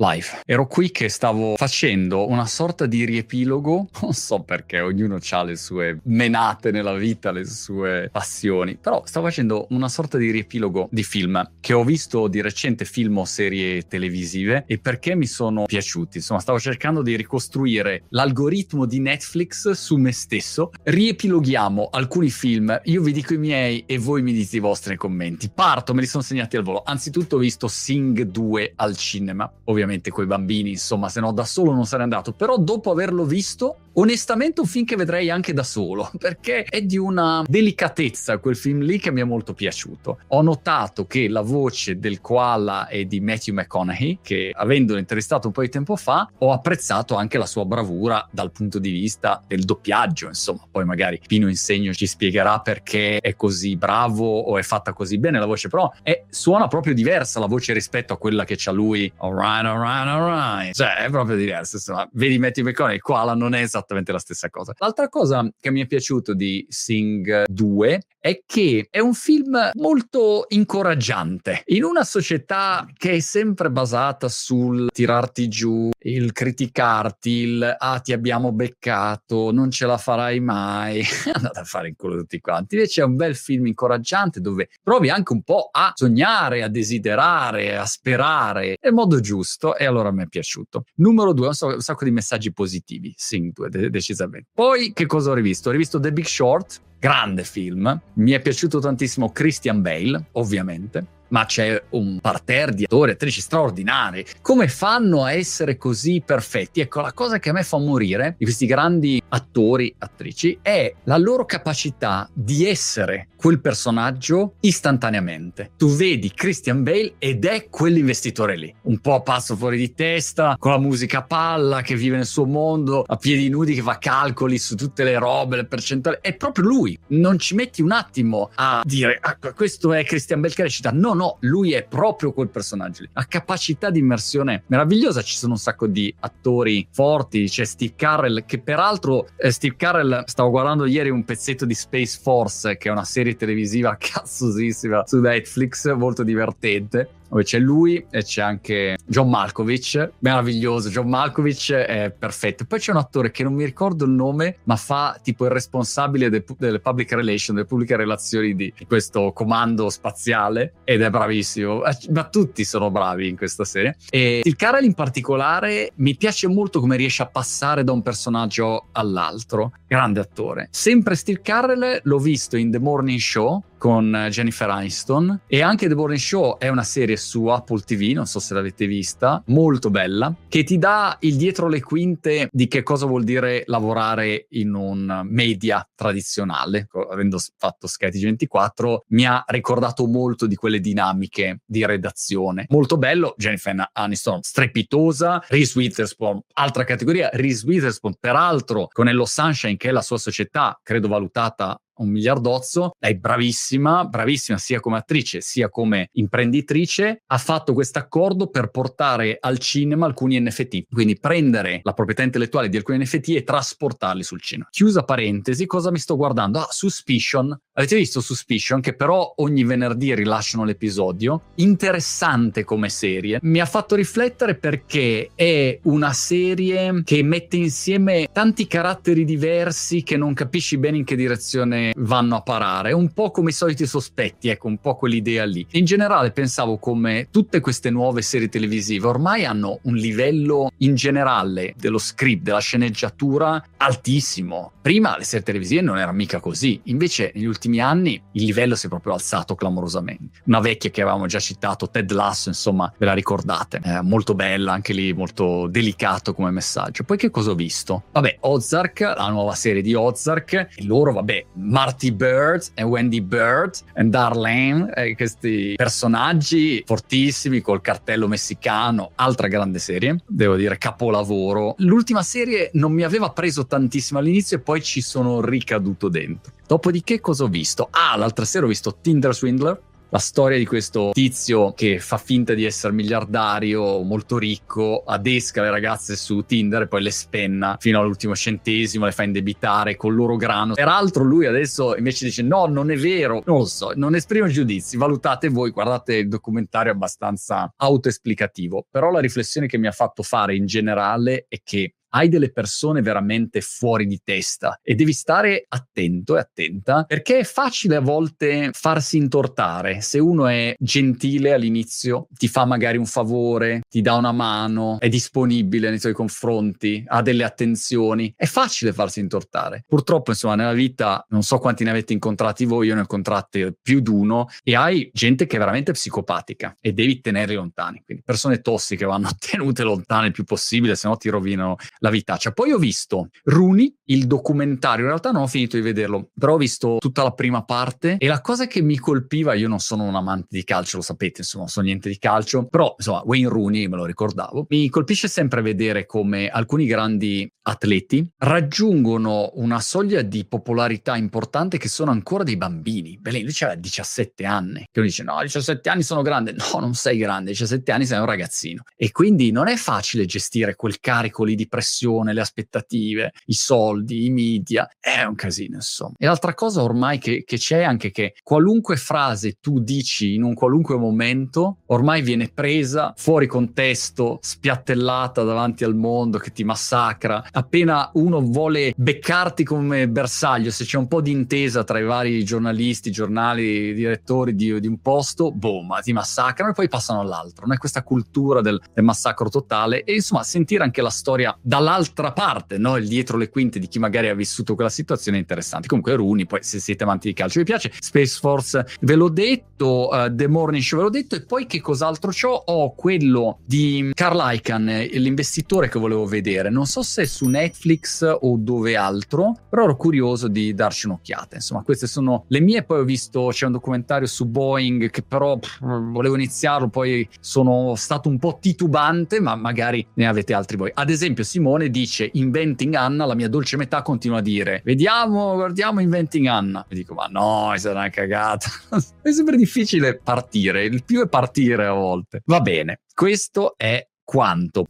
live. Ero qui che stavo facendo una sorta di riepilogo, non so perché ognuno ha le sue menate nella vita, le sue passioni, però stavo facendo una sorta di riepilogo di film che ho visto di recente film o serie televisive e perché mi sono piaciuti. Insomma, stavo cercando di ricostruire l'algoritmo di Netflix su me stesso. Riepiloghiamo alcuni film, io vi dico i miei e voi mi dite i vostri nei commenti. Parto, me li sono segnati al volo. Anzitutto ho visto Sing 2 al cinema, ovviamente ovviamente coi bambini, insomma, se no da solo non sarei andato, però dopo averlo visto Onestamente un film che vedrei anche da solo, perché è di una delicatezza quel film lì che mi è molto piaciuto. Ho notato che la voce del koala è di Matthew McConaughey, che avendolo intervistato un po' di tempo fa, ho apprezzato anche la sua bravura dal punto di vista del doppiaggio, insomma. Poi magari Pino Insegno ci spiegherà perché è così bravo o è fatta così bene la voce, però è, suona proprio diversa la voce rispetto a quella che c'ha lui. Alright, alright, alright. Cioè, è proprio diversa, insomma. Vedi Matthew McConaughey, koala non è esattamente esattamente la stessa cosa. L'altra cosa che mi è piaciuto di Sing 2 è che è un film molto incoraggiante. In una società che è sempre basata sul tirarti giù, il criticarti, il ah ti abbiamo beccato, non ce la farai mai, andate a fare in culo tutti quanti. Invece è un bel film incoraggiante dove provi anche un po' a sognare, a desiderare, a sperare nel modo giusto e allora mi è piaciuto. Numero due, un sacco di messaggi positivi, Sing 2 de- decisamente. Poi che cosa ho rivisto? Ho rivisto The Big Short, grande film. Mi è piaciuto tantissimo Christian Bale, ovviamente ma c'è un parterre di attori e attrici straordinari. Come fanno a essere così perfetti? Ecco, la cosa che a me fa morire di questi grandi attori, attrici, è la loro capacità di essere quel personaggio istantaneamente. Tu vedi Christian Bale ed è quell'investitore lì, un po' a passo fuori di testa, con la musica a palla, che vive nel suo mondo, a piedi nudi, che fa calcoli su tutte le robe, le percentuali. È proprio lui. Non ci metti un attimo a dire, ah, questo è Christian Bale che recita. No, no, lui è proprio quel personaggio lì. Ha capacità di immersione meravigliosa. Ci sono un sacco di attori forti. C'è Steve Carell, che peraltro eh, Steve Carell, stavo guardando ieri un pezzetto di Space Force, che è una serie televisiva cazzosissima su Netflix, molto divertente dove c'è lui e c'è anche John Malkovich, meraviglioso, John Malkovich è perfetto. Poi c'è un attore che non mi ricordo il nome, ma fa tipo il responsabile de, delle public relations, delle pubbliche relazioni di questo comando spaziale ed è bravissimo, eh, ma tutti sono bravi in questa serie. E il Carell in particolare mi piace molto come riesce a passare da un personaggio all'altro, grande attore. Sempre Steve Carell l'ho visto in The Morning Show, con Jennifer Aniston e anche The Morning Show è una serie su Apple TV, non so se l'avete vista, molto bella, che ti dà il dietro le quinte di che cosa vuol dire lavorare in un media tradizionale. Avendo fatto Sky 24 mi ha ricordato molto di quelle dinamiche di redazione. Molto bello, Jennifer Aniston strepitosa, Reese Witherspoon, altra categoria, Reese Witherspoon peraltro con Hello Sunshine che è la sua società, credo valutata un miliardozzo, lei bravissima, bravissima sia come attrice sia come imprenditrice, ha fatto questo accordo per portare al cinema alcuni NFT, quindi prendere la proprietà intellettuale di alcuni NFT e trasportarli sul cinema. Chiusa parentesi, cosa mi sto guardando? Ah, Suspicion. Avete visto Suspicion che però ogni venerdì rilasciano l'episodio? Interessante come serie. Mi ha fatto riflettere perché è una serie che mette insieme tanti caratteri diversi che non capisci bene in che direzione vanno a parare, un po' come i soliti sospetti, ecco, un po' quell'idea lì. In generale pensavo come tutte queste nuove serie televisive ormai hanno un livello in generale dello script, della sceneggiatura altissimo. Prima le serie televisive non era mica così, invece negli ultimi anni il livello si è proprio alzato clamorosamente. Una vecchia che avevamo già citato, Ted Lasso, insomma, ve la ricordate, eh, molto bella, anche lì molto delicato come messaggio. Poi che cosa ho visto? Vabbè, Ozark, la nuova serie di Ozark, e loro, vabbè, Marty Bird e Wendy Bird e Darlene, eh, questi personaggi fortissimi col cartello messicano, altra grande serie, devo dire capolavoro. L'ultima serie non mi aveva preso tantissimo all'inizio e poi ci sono ricaduto dentro. Dopodiché cosa ho visto? Ah, l'altra sera ho visto Tinder Swindler, la storia di questo tizio che fa finta di essere miliardario, molto ricco, adesca le ragazze su Tinder e poi le spenna fino all'ultimo centesimo, le fa indebitare con loro grano. Peraltro lui adesso invece dice no, non è vero, non lo so, non esprimo giudizi, valutate voi, guardate il documentario abbastanza autoesplicativo, però la riflessione che mi ha fatto fare in generale è che hai delle persone veramente fuori di testa e devi stare attento e attenta perché è facile a volte farsi intortare. Se uno è gentile all'inizio, ti fa magari un favore, ti dà una mano, è disponibile nei tuoi confronti, ha delle attenzioni, è facile farsi intortare. Purtroppo, insomma, nella vita non so quanti ne avete incontrati voi, io ne ho incontrati più di uno e hai gente che è veramente psicopatica e devi tenerli lontani. Quindi persone tossiche vanno tenute lontane il più possibile, se no ti rovinano la vitaccia. Poi ho visto Rooney, il documentario, in realtà non ho finito di vederlo, però ho visto tutta la prima parte e la cosa che mi colpiva, io non sono un amante di calcio, lo sapete, insomma, non so niente di calcio, però insomma, Wayne Rooney, me lo ricordavo, mi colpisce sempre vedere come alcuni grandi atleti raggiungono una soglia di popolarità importante che sono ancora dei bambini. Beh, lui c'era 17 anni, che uno dice no, 17 anni sono grande, no, non sei grande, 17 anni sei un ragazzino. E quindi non è facile gestire quel carico lì di pressione pressione, le aspettative, i soldi, i media, è un casino insomma. E l'altra cosa ormai che, che c'è è anche che qualunque frase tu dici in un qualunque momento ormai viene presa fuori contesto, spiattellata davanti al mondo che ti massacra. Appena uno vuole beccarti come bersaglio, se c'è un po' di intesa tra i vari giornalisti, giornali, direttori di, di un posto, boom, ti massacrano e poi passano all'altro. Non è questa cultura del, del massacro totale e insomma sentire anche la storia dalla dall'altra parte, no? il dietro le quinte di chi magari ha vissuto quella situazione è interessante. Comunque Runi, poi se siete amanti di calcio, mi piace. Space Force ve l'ho detto, uh, The Morning Show ve l'ho detto e poi che cos'altro ho? Ho quello di Carl Icahn, l'investitore che volevo vedere. Non so se è su Netflix o dove altro, però ero curioso di darci un'occhiata. Insomma, queste sono le mie. Poi ho visto c'è un documentario su Boeing che però pff, volevo iniziarlo, poi sono stato un po' titubante, ma magari ne avete altri voi. Ad esempio, Simone Simone dice Inventing Anna, la mia dolce metà continua a dire vediamo, guardiamo Inventing Anna. E dico ma no, sarà una cagata. è sempre difficile partire, il più è partire a volte. Va bene, questo è quanto.